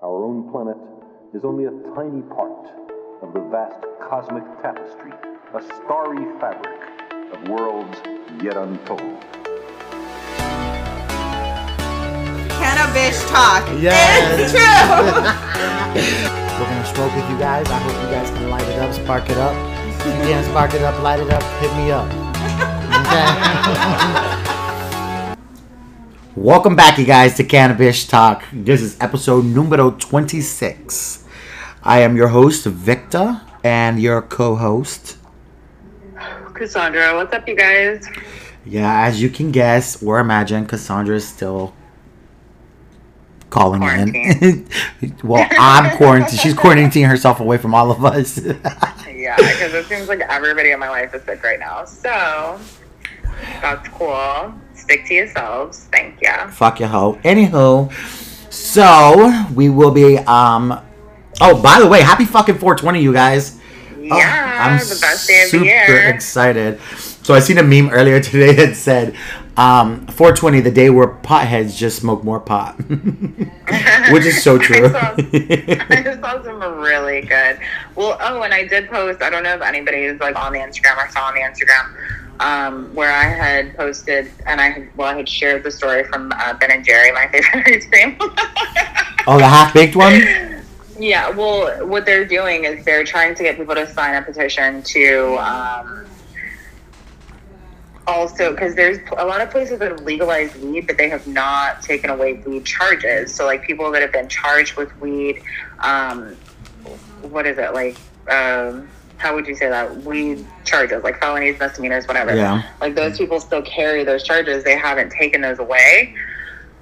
Our own planet is only a tiny part of the vast cosmic tapestry, a starry fabric of worlds yet untold. Cannabis talk. Yes. It's true. We're gonna smoke with you guys. I hope you guys can light it up, spark it up. You can spark it up, light it up, hit me up. Okay. Welcome back, you guys, to Cannabis Talk. This is episode numero 26. I am your host, Victor, and your co-host. Cassandra, what's up, you guys? Yeah, as you can guess or imagine, Cassandra is still calling in. well, I'm quarantined. She's quarantining herself away from all of us. Yeah, because it seems like everybody in my life is sick right now. So that's cool. Stick to yourselves. Thank you. Fuck your hoe. Anywho, so we will be. um Oh, by the way, happy fucking 420, you guys. Oh, Yeah, the best day of the super year. excited. So I seen a meme earlier today that said, um, 420, the day where potheads just smoke more pot, which is so true. I saw, I saw some really good. Well, oh, and I did post. I don't know if anybody is like on the Instagram or saw on the Instagram um, where I had posted and I had well, I had shared the story from uh, Ben and Jerry, my favorite ice cream. oh, the half baked one. Yeah, well, what they're doing is they're trying to get people to sign a petition to um, also because there's a lot of places that have legalized weed, but they have not taken away weed charges. So, like people that have been charged with weed, um, what is it like? Um, how would you say that? Weed charges, like felonies, misdemeanors, whatever. Yeah. Like those people still carry those charges. They haven't taken those away.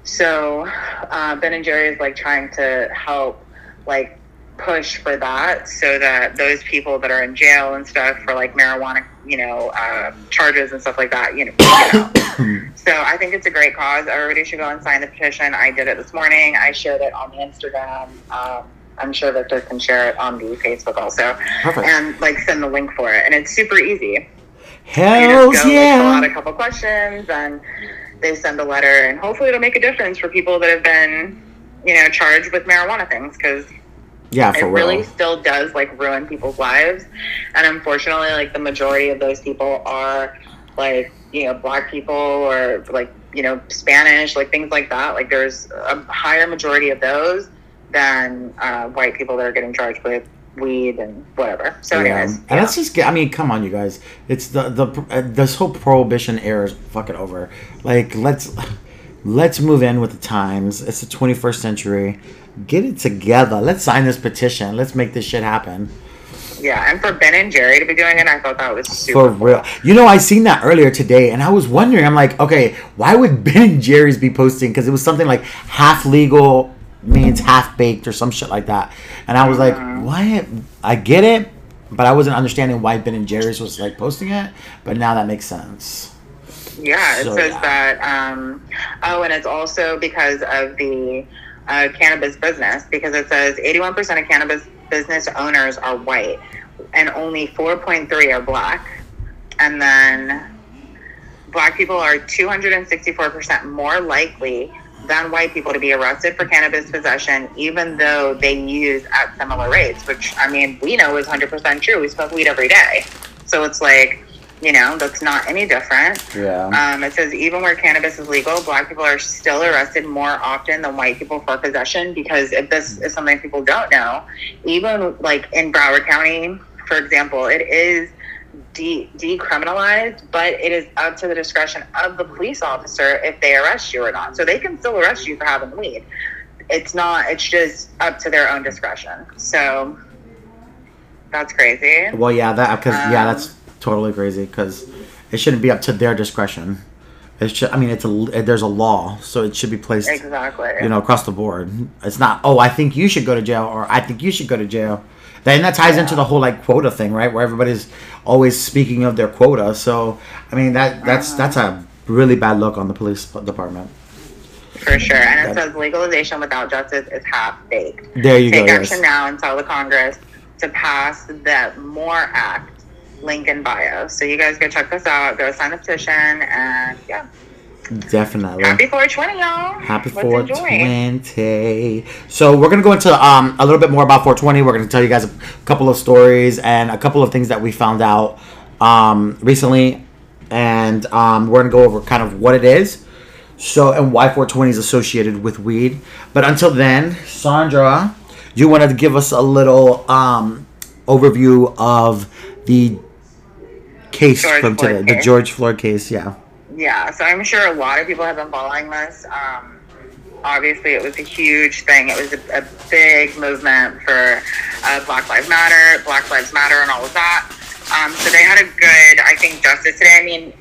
So uh, Ben and Jerry is like trying to help, like push for that, so that those people that are in jail and stuff for like marijuana, you know, uh, charges and stuff like that, you know. you know. so I think it's a great cause. Everybody should go and sign the petition. I did it this morning. I shared it on Instagram. Um, I'm sure Victor can share it on the Facebook also, Perfect. and like send the link for it. And it's super easy you just go like, fill out a couple questions and they send a letter and hopefully it'll make a difference for people that have been you know charged with marijuana things because Yeah, it for really real. still does like ruin people's lives and unfortunately like the majority of those people are like you know black people or like you know spanish like things like that like there's a higher majority of those than uh, white people that are getting charged with weed and whatever so Yeah. anyways and yeah. let's just. I mean, come on, you guys. It's the the uh, this whole prohibition era is fucking over. Like, let's let's move in with the times. It's the 21st century. Get it together. Let's sign this petition. Let's make this shit happen. Yeah, and for Ben and Jerry to be doing it, I thought that was super For real. You know, I seen that earlier today, and I was wondering. I'm like, okay, why would Ben and Jerry's be posting? Because it was something like half legal means half baked or some shit like that. And I was like, why? I get it, but I wasn't understanding why Ben and Jerry's was like posting it. But now that makes sense. Yeah, it So, says yeah. that. Um, oh, and it's also because of the uh, cannabis business, because it says 81% of cannabis business owners are white, and only 4.3 are black. And then black people are 264% more likely than white people to be arrested for cannabis possession, even though they use at similar rates, which I mean, we know is 100% true. We smoke weed every day. So it's like, you know, that's not any different. Yeah. Um, it says even where cannabis is legal, black people are still arrested more often than white people for possession because if this is something people don't know, even like in Broward County, for example, it is de- decriminalized, but it is up to the discretion of the police officer if they arrest you or not. So they can still arrest you for having weed. It's not. It's just up to their own discretion. So that's crazy. well, yeah, that because yeah, Um, that's totally crazy because it shouldn't be up to their discretion. It should. I mean, it's a there's a law, so it should be placed. Exactly. you know, across the board. It's not, oh, I think you should go to jail or I think you should go to jail. Then that ties into the whole like quota thing, right? Where everybody's always speaking of their quota. So, I mean, that that's Uh-huh. that's a really bad look on the police department. For sure. And it That- says legalization without justice is half baked. There you Take go. Take action Yes. now and tell the Congress to pass the MORE Act link in bio. So you guys go check this out, go sign the petition, and yeah. Definitely. Happy 420, y'all. Happy Let's enjoy. 420. So we're gonna go into um, a little bit more about 420. We're gonna tell you guys a couple of stories and a couple of things that we found out um, recently, and um, we're gonna go over kind of what it is. So and why 420 is associated with weed. But until then, Sandra, you wanted to give us a little um, overview of the case George from today, Floyd the. George Floyd case. Yeah. Yeah, so I'm sure a lot of people have been following this. Um, obviously, it was a huge thing. It was a, a big movement for uh, Black Lives Matter, Black Lives Matter, and all of that. Um, so they had a good, I think, justice today. I mean,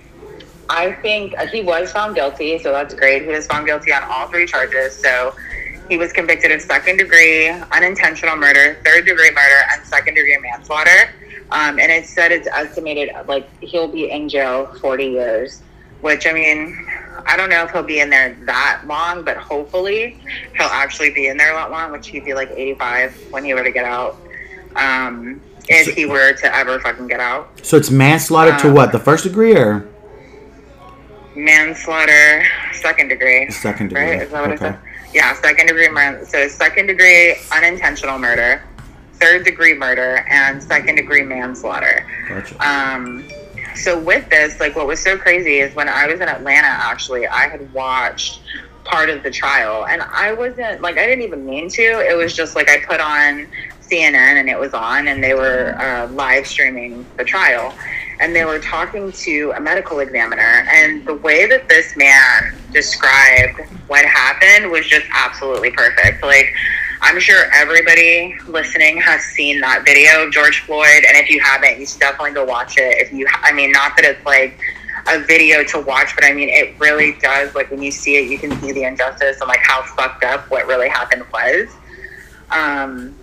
I think uh, he was found guilty, so that's great. He was found guilty on all three charges. So he was convicted of second degree unintentional murder, third degree murder, and second degree manslaughter. Um, and it said it's estimated like he'll be in jail 40 years, which I mean, I don't know if he'll be in there that long, but hopefully he'll actually be in there a lot long, which he'd be like 85 when he were to get out. Um, if he were to ever fucking get out. So it's manslaughter to Um, what? The first degree or manslaughter, second degree. second degree? Right? Is that what okay. it said? Yeah, second degree murder. So second degree unintentional murder, third degree murder, and second degree manslaughter. Gotcha. Um, so with this, like what was so crazy is when I was in Atlanta, actually, I had watched part of the trial, and I wasn't like I didn't even mean to. It was just like I put on CNN and it was on, and they were uh, live streaming the trial, and they were talking to a medical examiner, and the way that this man described what happened was just absolutely perfect. Like. I'm sure everybody listening has seen that video of George Floyd, and if you haven't, you should definitely go watch it. If you, I mean, not that it's like a video to watch, but I mean, it really does. Like when you see it, you can see the injustice and like how fucked up what really happened was. Um,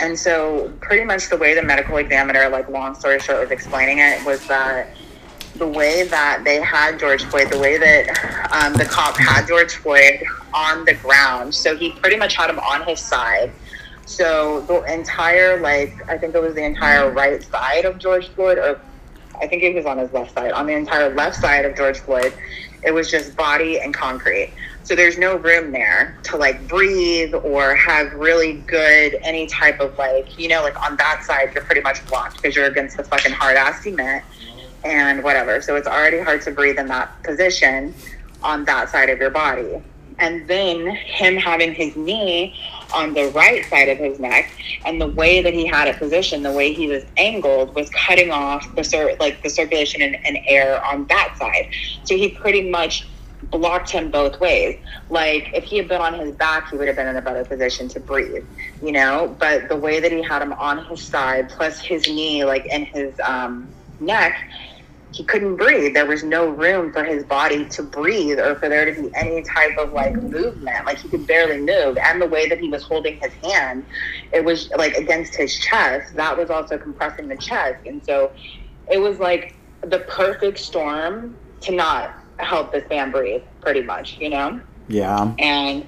and so, pretty much the way the medical examiner, like long story short, was explaining it was that the way that they had George Floyd, the way that um, the cop had George Floyd on the ground, so he pretty much had him on his side. So the entire, like, I think it was the entire right side of George Floyd, or I think it was on his left side, on the entire left side of George Floyd, it was just body and concrete. So there's no room there to like breathe or have really good any type of like, you know, like on that side, you're pretty much blocked because you're against the fucking hard ass cement and whatever. So it's already hard to breathe in that position on that side of your body. And then him having his knee on the right side of his neck and the way that he had it positioned, the way he was angled was cutting off the cir- like the circulation and, and air on that side. So he pretty much blocked him both ways. Like if he had been on his back, he would have been in a better position to breathe, you know. But the way that he had him on his side, plus his knee, like in his um, neck, he couldn't breathe. There was no room for his body to breathe or for there to be any type of like movement. Like he could barely move. And the way that he was holding his hand, it was like against his chest. That was also compressing the chest. And so it was like the perfect storm to not help this man breathe, pretty much, you know? Yeah. and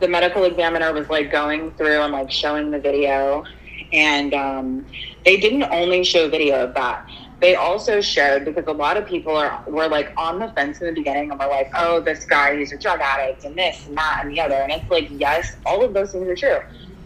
the medical examiner was like going through and like showing the video and um, they didn't only show video of that they also showed because a lot of people are were like on the fence in the beginning and were like oh this guy he's a drug addict and this and that and the other. And it's like yes all of those things are true.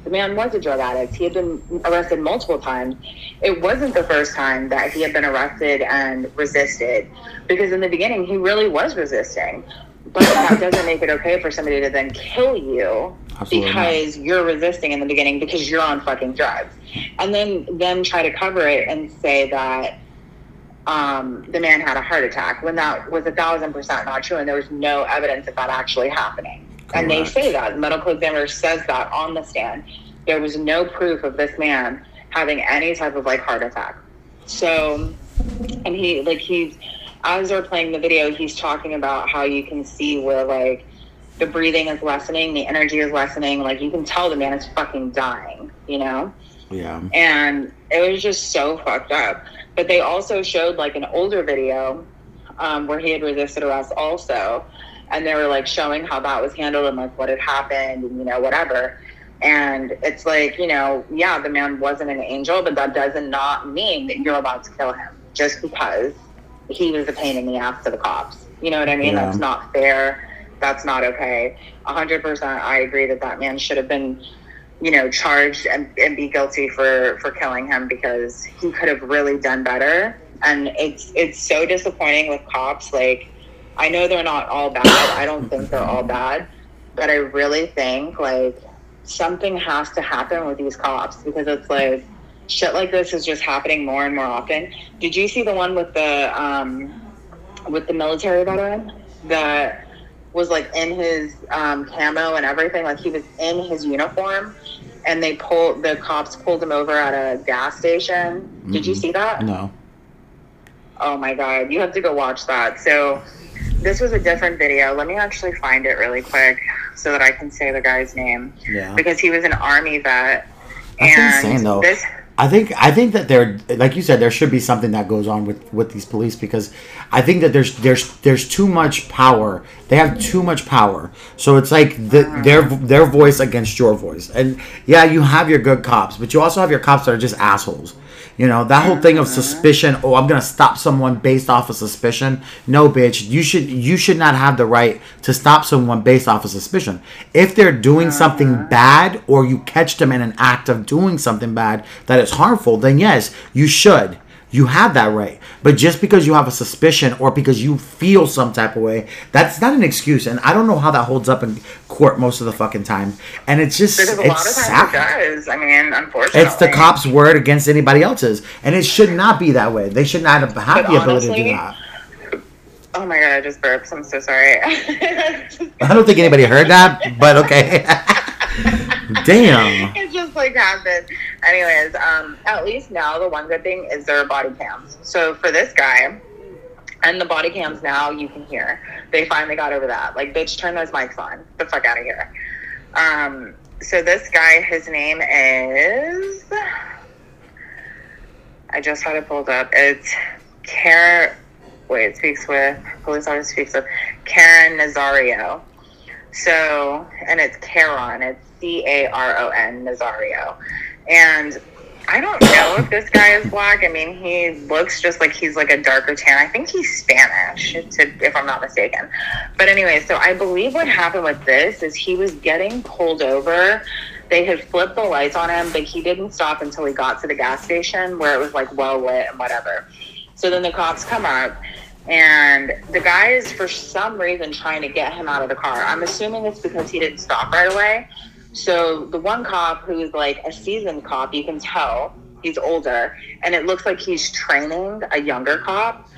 The man was a drug addict. He had been arrested multiple times. It wasn't the first time that he had been arrested and resisted because in the beginning he really was resisting. But that doesn't make it okay for somebody to then kill you Absolutely not. because you're resisting in the beginning because you're on fucking drugs. And then then try to cover it and say that um, the man had a heart attack when that was a thousand percent not true and there was no evidence of that actually happening. And they say that. The medical examiner says that on the stand. There was no proof of this man having any type of like heart attack. So and he like he's as they're playing the video he's talking about how you can see where like the breathing is lessening the energy is lessening. Like you can tell the man is fucking dying you know? Yeah. and it was just so fucked up. But they also showed like an older video um, where he had resisted arrest also, and they were like showing how that was handled and like what had happened and you know whatever. And it's like you know, yeah, the man wasn't an angel, but that does not mean that you're about to kill him just because he was a pain in the ass to the cops. You know what I mean? Yeah. That's not fair. That's not okay. A hundred percent, I agree that that man should have been, you know, charged and, and be guilty for for killing him because he could have really done better. And it's it's so disappointing with cops. Like, I know they're not all bad. I don't think they're all bad, but I really think like something has to happen with these cops because it's like shit like this is just happening more and more often. Did you see the one with the um with the military veteran that was like in his um, camo and everything? Like he was in his uniform, and they pulled the cops pulled him over at a gas station. Did you see that? No. Oh my god, you have to go watch that. So this was a different video. Let me actually find it really quick so that I can say the guy's name Yeah. because he was an army vet. That's and insane, though. This, I think I think that there, like you said, there should be something that goes on with with these police because I think that there's there's there's too much power. They have too much power, so it's like the, uh-huh. their their voice against your voice. And yeah, you have your good cops, but you also have your cops that are just assholes. You know that whole thing of uh-huh. suspicion. Oh, I'm gonna stop someone based off of suspicion. No, bitch. You should you should not have the right to stop someone based off of suspicion. If they're doing something uh-huh. bad, or you catch them in an act of doing something bad that is harmful, then yes, you should. You have that right. But just because you have a suspicion or because you feel some type of way, that's not an excuse. And I don't know how that holds up in court most of the fucking time. And it's just because a it's lot of times sad. it does. I mean, unfortunately. It's the cops' word against anybody else's, and it should not be that way. They should not have But the ability to do that. Oh my god, I just burped. I'm so sorry. I don't think anybody heard that, but okay. Damn. it just like happened. Anyways, um, at least now the one good thing is there are body cams. So for this guy, and the body cams now you can hear. They finally got over that. Like, bitch, turn those mics on. The fuck out of here. Um, so this guy, his name is. I just had it pulled up. It's Karen. Wait, it speaks with police officer speaks with Caron Nazario. So, and it's Karen. It's C A R O N Nazario. And I don't know if this guy is black. I mean, he looks just like he's like a darker tan. I think he's Spanish, to, if I'm not mistaken. But anyway, so I believe what happened with this is he was getting pulled over. They had flipped the lights on him, but he didn't stop until he got to the gas station where it was like well lit and whatever. So then the cops come up, and the guy is for some reason trying to get him out of the car. I'm assuming it's because he didn't stop right away. So the one cop who's like a seasoned cop, you can tell he's older, and it looks like he's training a younger cop.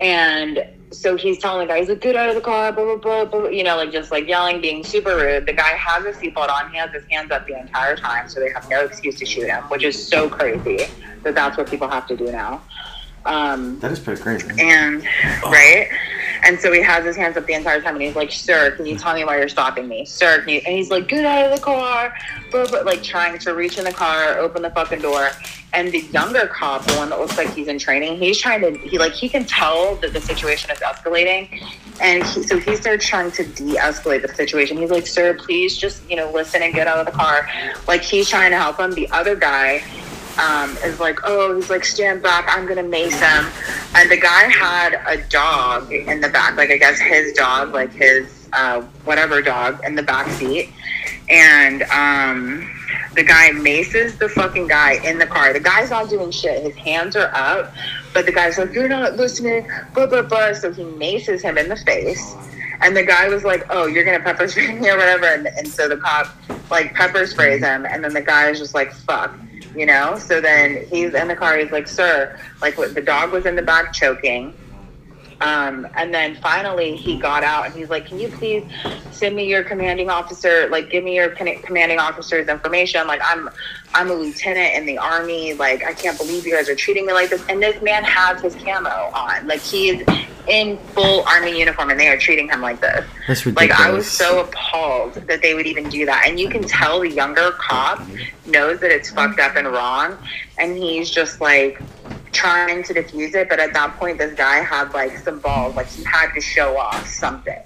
And so he's telling the guy, he's like, get out of the car, blah, blah, blah, blah, you know, like just like yelling, being super rude. The guy has a seatbelt on. He has his hands up the entire time, so they have no excuse to shoot him, which is so crazy that that's what people have to do now. Um, That is pretty crazy. and right and so he has his hands up the entire time and he's like sir can you tell me why you're stopping me? Sir can you? and he's like get out of the car. Blah, like trying to reach in the car open the fucking door. And the younger cop the one that looks like he's in training he's trying to he like he can tell that the situation is escalating. And he, so he starts trying to de-escalate the situation. He's like sir please just you know listen and get out of the car. Like he's trying to help him. The other guy um, is like, oh, he's like, stand back, I'm gonna mace him. And the guy had a dog in the back, like I guess his dog, like his uh, whatever dog in the back seat. And um, the guy maces the fucking guy in the car. The guy's not doing shit. His hands are up, but the guy's like, you're not listening, blah, blah, blah. So he maces him in the face. And the guy was like, oh, you're gonna pepper spray me or whatever. And, and so the cop like pepper sprays him. And then the guy is just like, fuck you know? So then he's in the car he's like sir like what the dog was in the back choking um, and then finally he got out and he's like can you please send me your commanding officer like give me your commanding officer's information? Like i'm i'm a lieutenant in the army. Like i can't believe you guys are treating me like this. And this man has his camo on. Like he is in full army uniform and they are treating him like this. That's ridiculous. like. I was so appalled that they would even do that, and you can tell the younger cop knows that it's fucked up and wrong, and he's just like trying to diffuse it. But at that point, this guy had like some balls, like he had to show off something.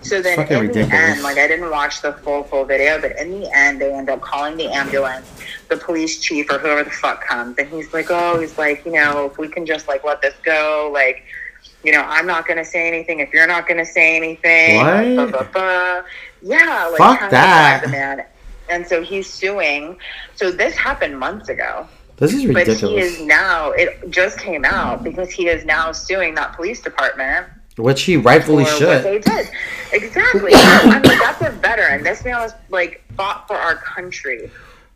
So then, Fucking in ridiculous. the end, like I didn't watch the full full video, but in the end, they end up calling the ambulance. The police chief or whoever the fuck comes, and he's like, "Oh, he's like, you know, if we can just like let this go, like." you know, I'm not going to say anything if you're not going to say anything. What? Blah, blah, blah. Yeah, like Fuck that. man. And so he's suing. So this happened months ago. This is ridiculous. But he is now, it just came out because he is now suing that police department Which he rightfully for what should. they did. Exactly. I mean, that's a veteran. This man was like fought for our country.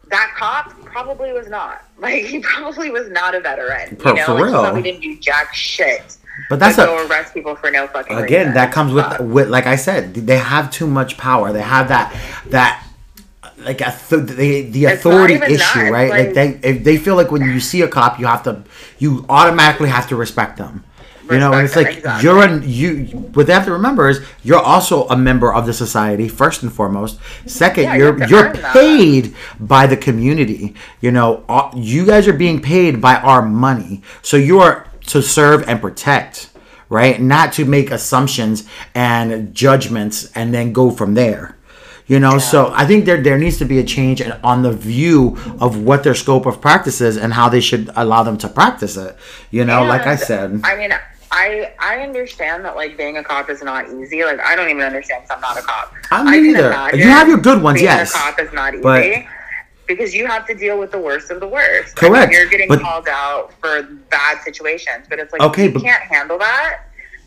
That cop probably was not. Like he probably was not a veteran. For- you know, for like, he real. probably didn't do jack shit. But that's a go arrest people for no fucking again reason. that comes with with like I said, they have too much power. They have that that like a th- the the authority issue, right? Like, like- they if they feel like when you see a cop, you have to you automatically have to respect them. You know, and it's like exactly. you're an you. What they have to remember is you're also a member of the society first and foremost. Second, Yeah, you you're you're earn that. paid by the community. You know, uh, you guys are being paid by our money, so you are to serve and protect, right? Not to make assumptions and judgments and then go from there. You know, so I think there there needs to be a change on the view of what their scope of practice is and how they should allow them to practice it. You know, like I said, I mean, I I understand that like being a cop is not easy. Like I don't even understand 'cause I'm not a cop. I'm can neither. You have your good ones, being yes, A cop is not easy. but- because you have to deal with the worst of the worst. Correct, I mean, you're getting but- called out for bad situations, but it's like Okay, you but- can't handle that,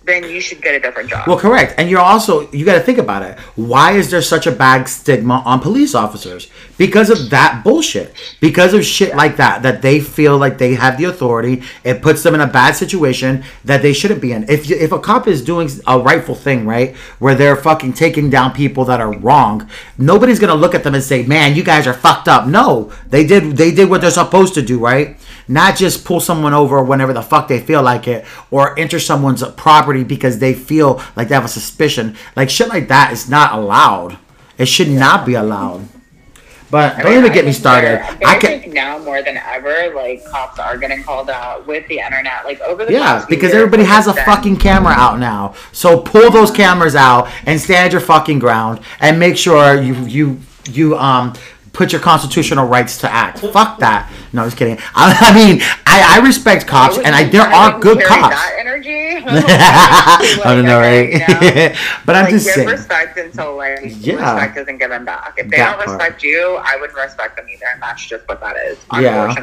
then you should get a different job. Well, correct. And you're also you got to think about it. Why is there such a bad stigma on police officers? Because of that bullshit. Because of shit like that that they feel like they have the authority. It puts them in a bad situation that they shouldn't be in. If if a cop is doing a rightful thing, right, where they're fucking taking down people that are wrong, nobody's gonna look at them and say, "Man, you guys are fucked up." No, they did they did what they're supposed to do, right? Not just pull someone over whenever the fuck they feel like it, or enter someone's property because they feel like they have a suspicion. Like shit like that is not allowed. It should not be allowed. But don't mean, even I get me started. I I can think now more than ever, like cops are getting called out with the internet. Like over the Yeah, because everybody has a it's fucking camera out now. So pull those cameras out and stand your fucking ground and make sure you you you um put your constitutional rights to act. Fuck that. No, I'm just kidding. I, I mean, I, I respect cops and I there are good carry cops. That energy. I don't know, okay, you know? right? but I'm like, just give saying. respect until like Yeah. respect isn't given back. If they That don't part. respect you, I wouldn't respect them either, and that's just what that is. Yeah.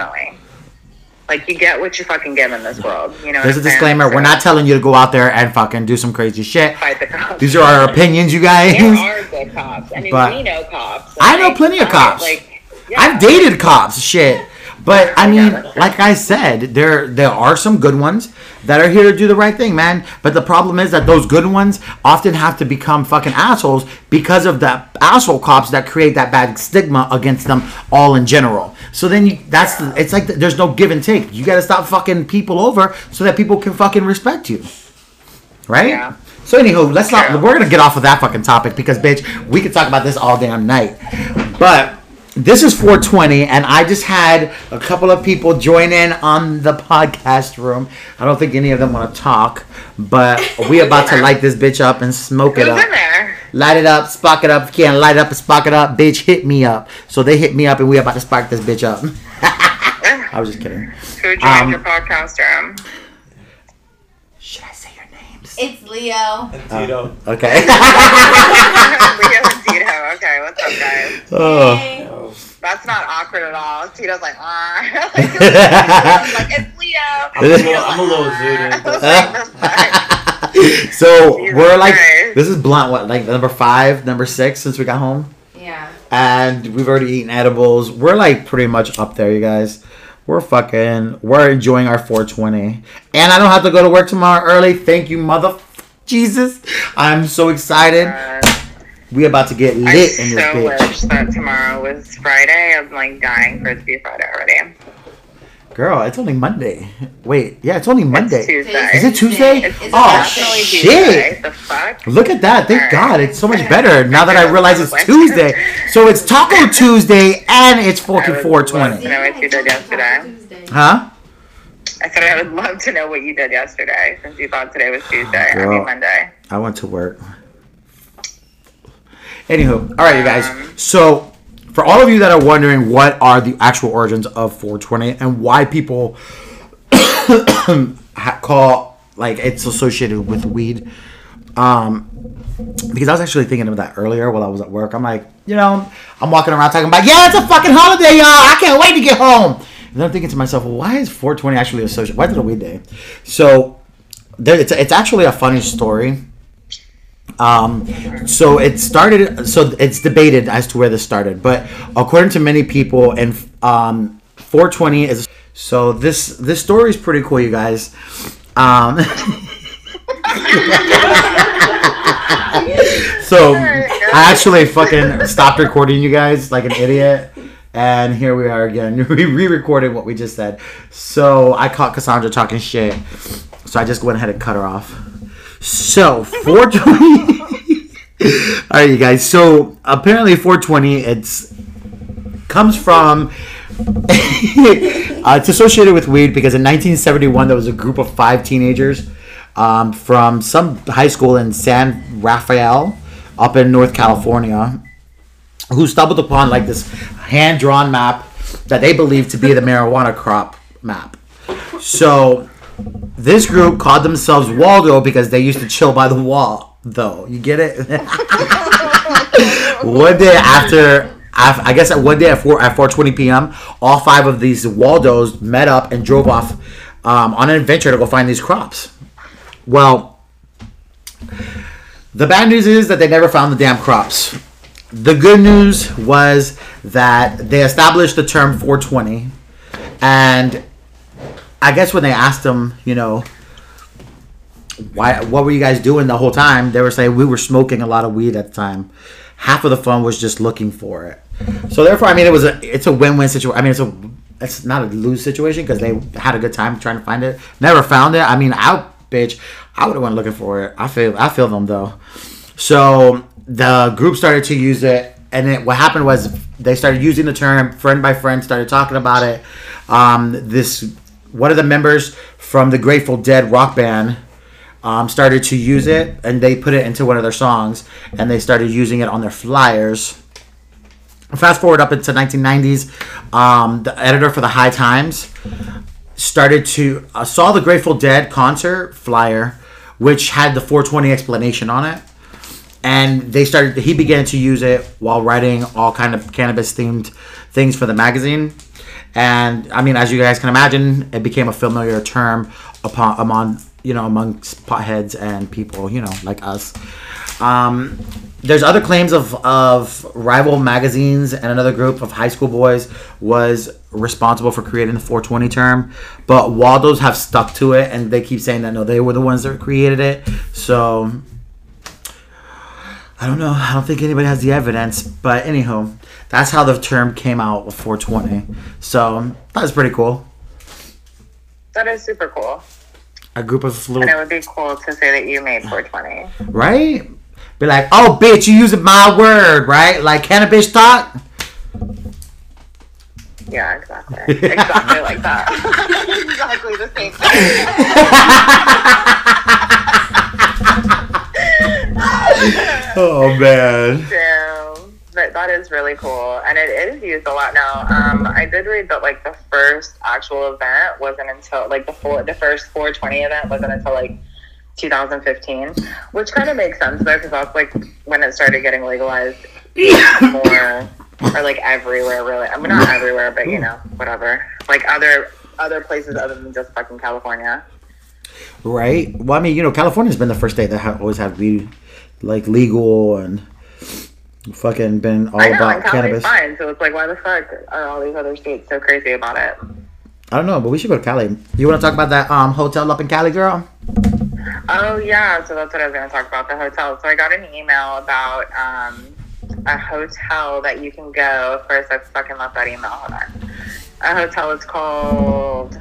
Like you get what you fucking get in this world. You know. There's a disclaimer. We're not telling you to go out there and fucking do some crazy shit. fight the cops. These are our opinions, you guys. There are good cops. I mean, But- we know cops. I know Like, plenty of cops. Like, yeah. I've dated cops, shit. But I mean, Yeah. like I said, there there are some good ones that are here to do the right thing, man. But the problem is that those good ones often have to become fucking assholes because of the asshole cops that create that bad stigma against them all in general. So then you, that's the, it's like there's no give and take. You got to stop fucking people over so that people can fucking respect you, right? Yeah. So anywho, let's not. We're gonna get off of that fucking topic because, bitch, we could talk about this all damn night. But this is 420, and I just had a couple of people join in on the podcast room. I don't think any of them want to talk, but we about to light this bitch up and smoke it Who's up. in there? Light it up, spark it up. If you can't light it up and spark it up, bitch, hit me up. So they hit me up, and we about to spark this bitch up. I was just kidding. Who joined Um, your podcast room? Should I say your names? It's Leo. Tito. Okay. Leo and Tito. Okay, what's up, guys? oh. Hey. That's not awkward at all. Tito's like, ah. like, it's Leo. I'm a little, I'm a little zooted. Like, the fuck? so Jesus we're like, Christ. this is blunt. What like number five, number six since we got home, Yeah. and we've already eaten edibles. We're like pretty much up there, you guys. We're fucking. We're enjoying our 420, and I don't have to go to work tomorrow early. Thank you, mother. Jesus, I'm so excited. Uh, We about to get I lit in this so bitch, wish that tomorrow was Friday. I'm like dying for it to be Friday already. Girl. It's only Monday. Wait, yeah, it's only Monday. It's Tuesday. Is it Tuesday? It's, it's Oh, shit. Tuesday. The fuck? Look at that. Thank. God. It's so much better now that I realize it's Tuesday. So it's Taco Tuesday and it's fucking 420. You know what you did yesterday? Huh? I said I would love to know what you did yesterday since you thought today was Tuesday. I mean Monday. I went to work. Anywho, all right, you guys. Um, So, for all of you that are wondering what are the actual origins of 420 and why people call like it's associated with weed. Um, because I was actually thinking of that earlier while I was at work. I'm like, you know, I'm walking around talking about, yeah, it's a fucking holiday, y'all. I can't wait to get home. And then I'm thinking to myself, well, why is 420 actually associated? Why is it a weed day? So there, it's it's actually a funny story. Um, so it started. So it's debated as to where this started, but according to many people, and um, 420 is. So this this story is pretty cool, you guys. Um, so I actually fucking stopped recording you guys like an idiot. And here we are again. We re-recorded what we just said. So I caught Cassandra talking shit. So I just went ahead and cut her off. So 420. All right, you guys. So apparently 420. It's comes from. uh, it's associated with weed because in 1971 there was a group of five teenagers um, from some high school in San Rafael, up in North California, who stumbled upon like this hand drawn map that they believed to be the marijuana crop map. So this group called themselves Waldo because they used to chill by the wall. Though you get it. one day after, I guess at one day at four at four twenty p.m., all five of these Waldos met up and drove off um, on an adventure to go find these crops. Well, the bad news is that they never found the damn crops. The good news was that they established the term 420, and I guess when they asked them, you know, why, what were you guys doing the whole time? They were saying we were smoking a lot of weed at the time. Half of the fun was just looking for it. So therefore, I mean, it was a it's a win-win situation. I mean, it's a it's not a lose situation because they had a good time trying to find it. Never found it. I mean, I bitch, I would have went looking for it. I feel I feel them though. So the group started to use it, and it, what happened was they started using the term. Friend by friend started talking about it. Um, this one of the members from the Grateful Dead rock band um, started to use it, and they put it into one of their songs, and they started using it on their flyers. Fast forward up into 1990s, um, the editor for the High Times started to uh, saw the Grateful Dead concert flyer, which had the 420 explanation on it, and they started. He began to use it while writing all kind of cannabis themed things for the magazine. And I mean, as you guys can imagine, it became a familiar term upon among you know amongst potheads and people you know like us. Um, there's other claims of, of rival magazines and another group of high school boys was responsible for creating the 420 term but waldos have stuck to it and they keep saying that no they were the ones that created it so i don't know i don't think anybody has the evidence but anyhow that's how the term came out with 420 so that was pretty cool That is super cool. a group of And it would be cool to say that you made 420. right be like oh bitch you using my word right like cannabis talk Yeah, exactly. Exactly like that. exactly the same oh man Damn. But that is really cool. And it is used a lot now. Um, I did read that like the first actual event wasn't until like the four the first 420 event wasn't until like 2015, which kind of makes sense though, because that's like when it started getting legalized more, or like everywhere, really. I mean, not everywhere, but you know, whatever. Like other other places other than just fucking California. Right. Well, I mean, you know, California's been the first state that ha- always had weed like legal and fucking been all I know, about cannabis. fine, so it's like, why the fuck are all these other states so crazy about it? I don't know, but we should go to Cali. You want to talk about that um hotel up in Cali, girl? Oh yeah, so that's what I was going to talk about the hotel. So I got an email about um, a hotel that you can go. First, I fucking love that email. Hold on. A hotel is called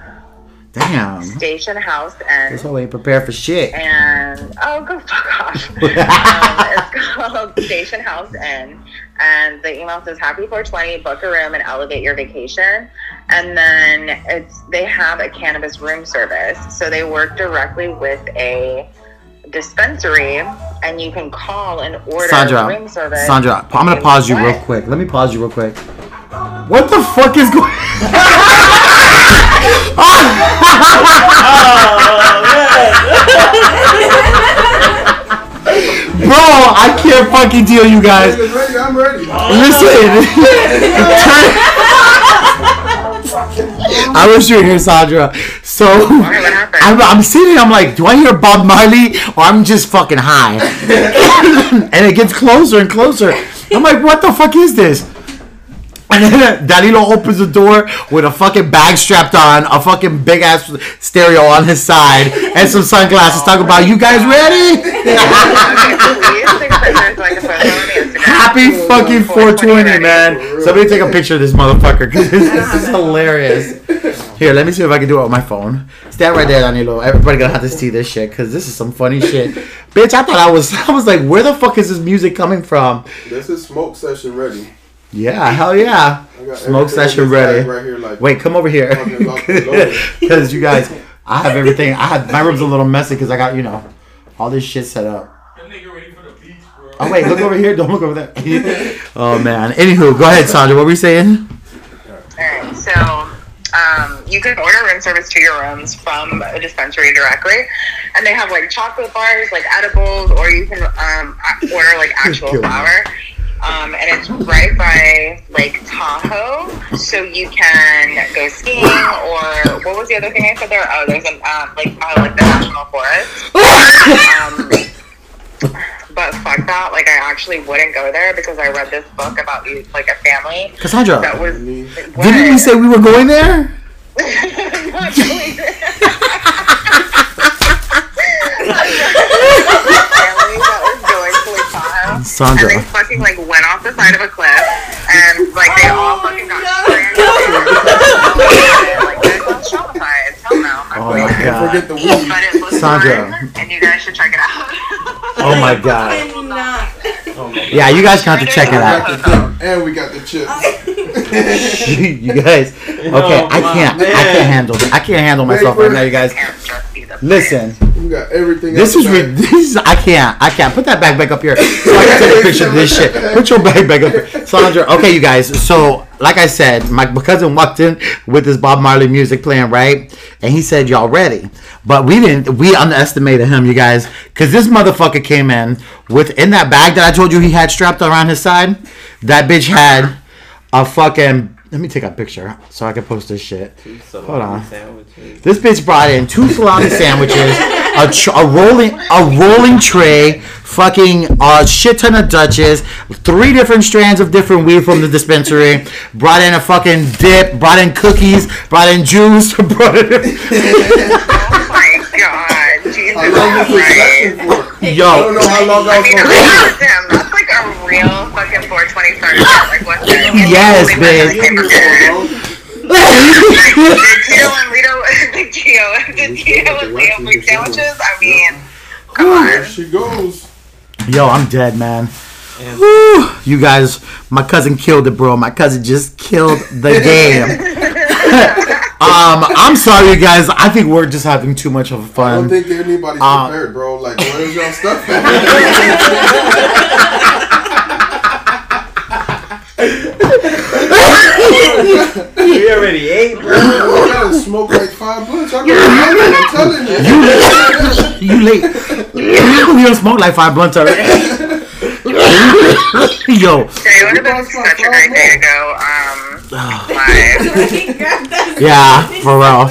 Damn. Station House Inn. This whole ain't prepared for shit. and oh, go fuck off. um, it's called Station House Inn, and the email says "Happy 420, book a room and elevate your vacation." And then it's they have a cannabis room service, so they work directly with a dispensary, and you can call and order Sandra, room service. Sandra, I'm gonna pause you real quick. Let me pause you real quick. What the fuck is going? I fucking deal, you guys. Niggas ready? I'm ready. Listen. I wish you were here, Sandra. So Why? What happened? I'm, I'm sitting, I'm like, do I hear Bob Marley or I'm just fucking high? and it gets closer and closer. I'm like, what the fuck is this? And then uh, Danilo opens the door with a fucking bag strapped on, a fucking big ass stereo on his side, and some sunglasses. Talk about, you guys ready? Please take a picture so I can post it on Instagram. Happy fucking 420, man. Somebody take a picture of this motherfucker because this, this is hilarious. Here, let me see if I can do it on my phone. Stand right there, Danilo. Everybody gonna have to see this shit because this is some funny shit. Bitch, I thought I was. I was like, where the fuck is this music coming from? This is smoke session ready. Yeah, hell yeah. Smoke session ready. Right here, like Wait, come over here. Fucking locked and loaded. Because you guys, I have everything. I have my room's a little messy because I got you know all this shit set up. Oh wait, look over here. Don't look over there. oh man. Anywho, go ahead, Sandra. What were you saying? Alright, so um, you can order room service to your rooms from a dispensary directly, and they have like chocolate bars, like edibles, or you can um, order like actual Kill flour. Um, and it's right by Lake Tahoe, so you can go skiing or what was the other thing I said there? Oh, there's an um, Lake Tahoe, like the national forest. um, but fuck that, like I actually wouldn't go there because I read this book about you, like a family Cassandra, that was. didn't we say we were going there? Not really. Family that was going to Lake Tahoe, Sandra. And they fucking like went off the side of a cliff, and like they all fucking got oh, stranded. Like they're traumatized. Hell no. I'm Oh going. my god. forget the weed. But it looks Sandra. fun, and you guys should check it out. Oh my god. I'm not. Yeah, you guys got to check it We out. got the dip, and we got the chips. Oh. you guys. Okay, I can't. I can't handle. I can't handle myself right now, you guys. Can't just be the Listen. We got everything. This is back. rid- this is I can't I can't put that bag back up here so I can take a picture of this shit. Put your bag back up, here. Sandra. Okay, you guys. So like I said, my cousin walked in with this Bob Marley music playing, right? And he said, "Y'all ready?" But we didn't. We underestimated him, you guys, because this motherfucker came in with in that bag that I told you he had strapped around his side. That bitch had a fucking. Let me take a picture so I can post this shit. Hold on. Sandwiches. This bitch brought in two salami sandwiches, a, tr- a rolling a rolling tray, fucking a shit ton of Dutches, three different strands of different weed from the dispensary, brought in a fucking dip, brought in cookies, brought in juice, brought in Oh my god, Jesus How long was this Christ. session for? I don't know how long I I was mean, gonna I damn, that's like a real fucking 420 start. Like, what's that? Yes, Like, babe. like, be. Did Tito and Lito, did Tito, did Tito and Leo make sandwiches? I mean, come There on. she goes. Yo, I'm dead, man. Whew. You guys, my cousin killed it, bro. My cousin just killed the game. um, I'm sorry, you guys. I think we're just having too much of fun. I don't think anybody's Uh, prepared, bro. Like, where's y'all stuff at? We already ate, bro. I gotta smoke like five blunts. I gotta, I'm telling you. You late. you don't smoke like five blunts already. Yo, Today would have been such a great day to go um, live. yeah, for real.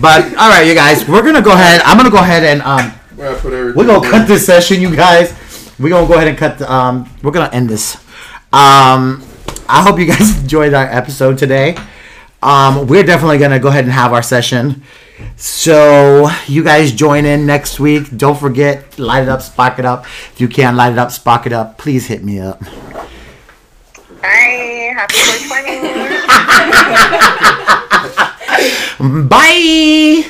But all right, you guys, we're gonna go ahead. I'm gonna go ahead and um, Where I put everything we're gonna cut this session, you guys. We're gonna go ahead and cut. The, um, we're gonna end this. Um, I hope you guys enjoyed our episode today. Um, we're definitely gonna go ahead and have our session. So you guys join in next week. Don't forget, light it up, spark it up. If you can't light it up, spark it up. Please hit me up. Bye. Happy 420. Bye.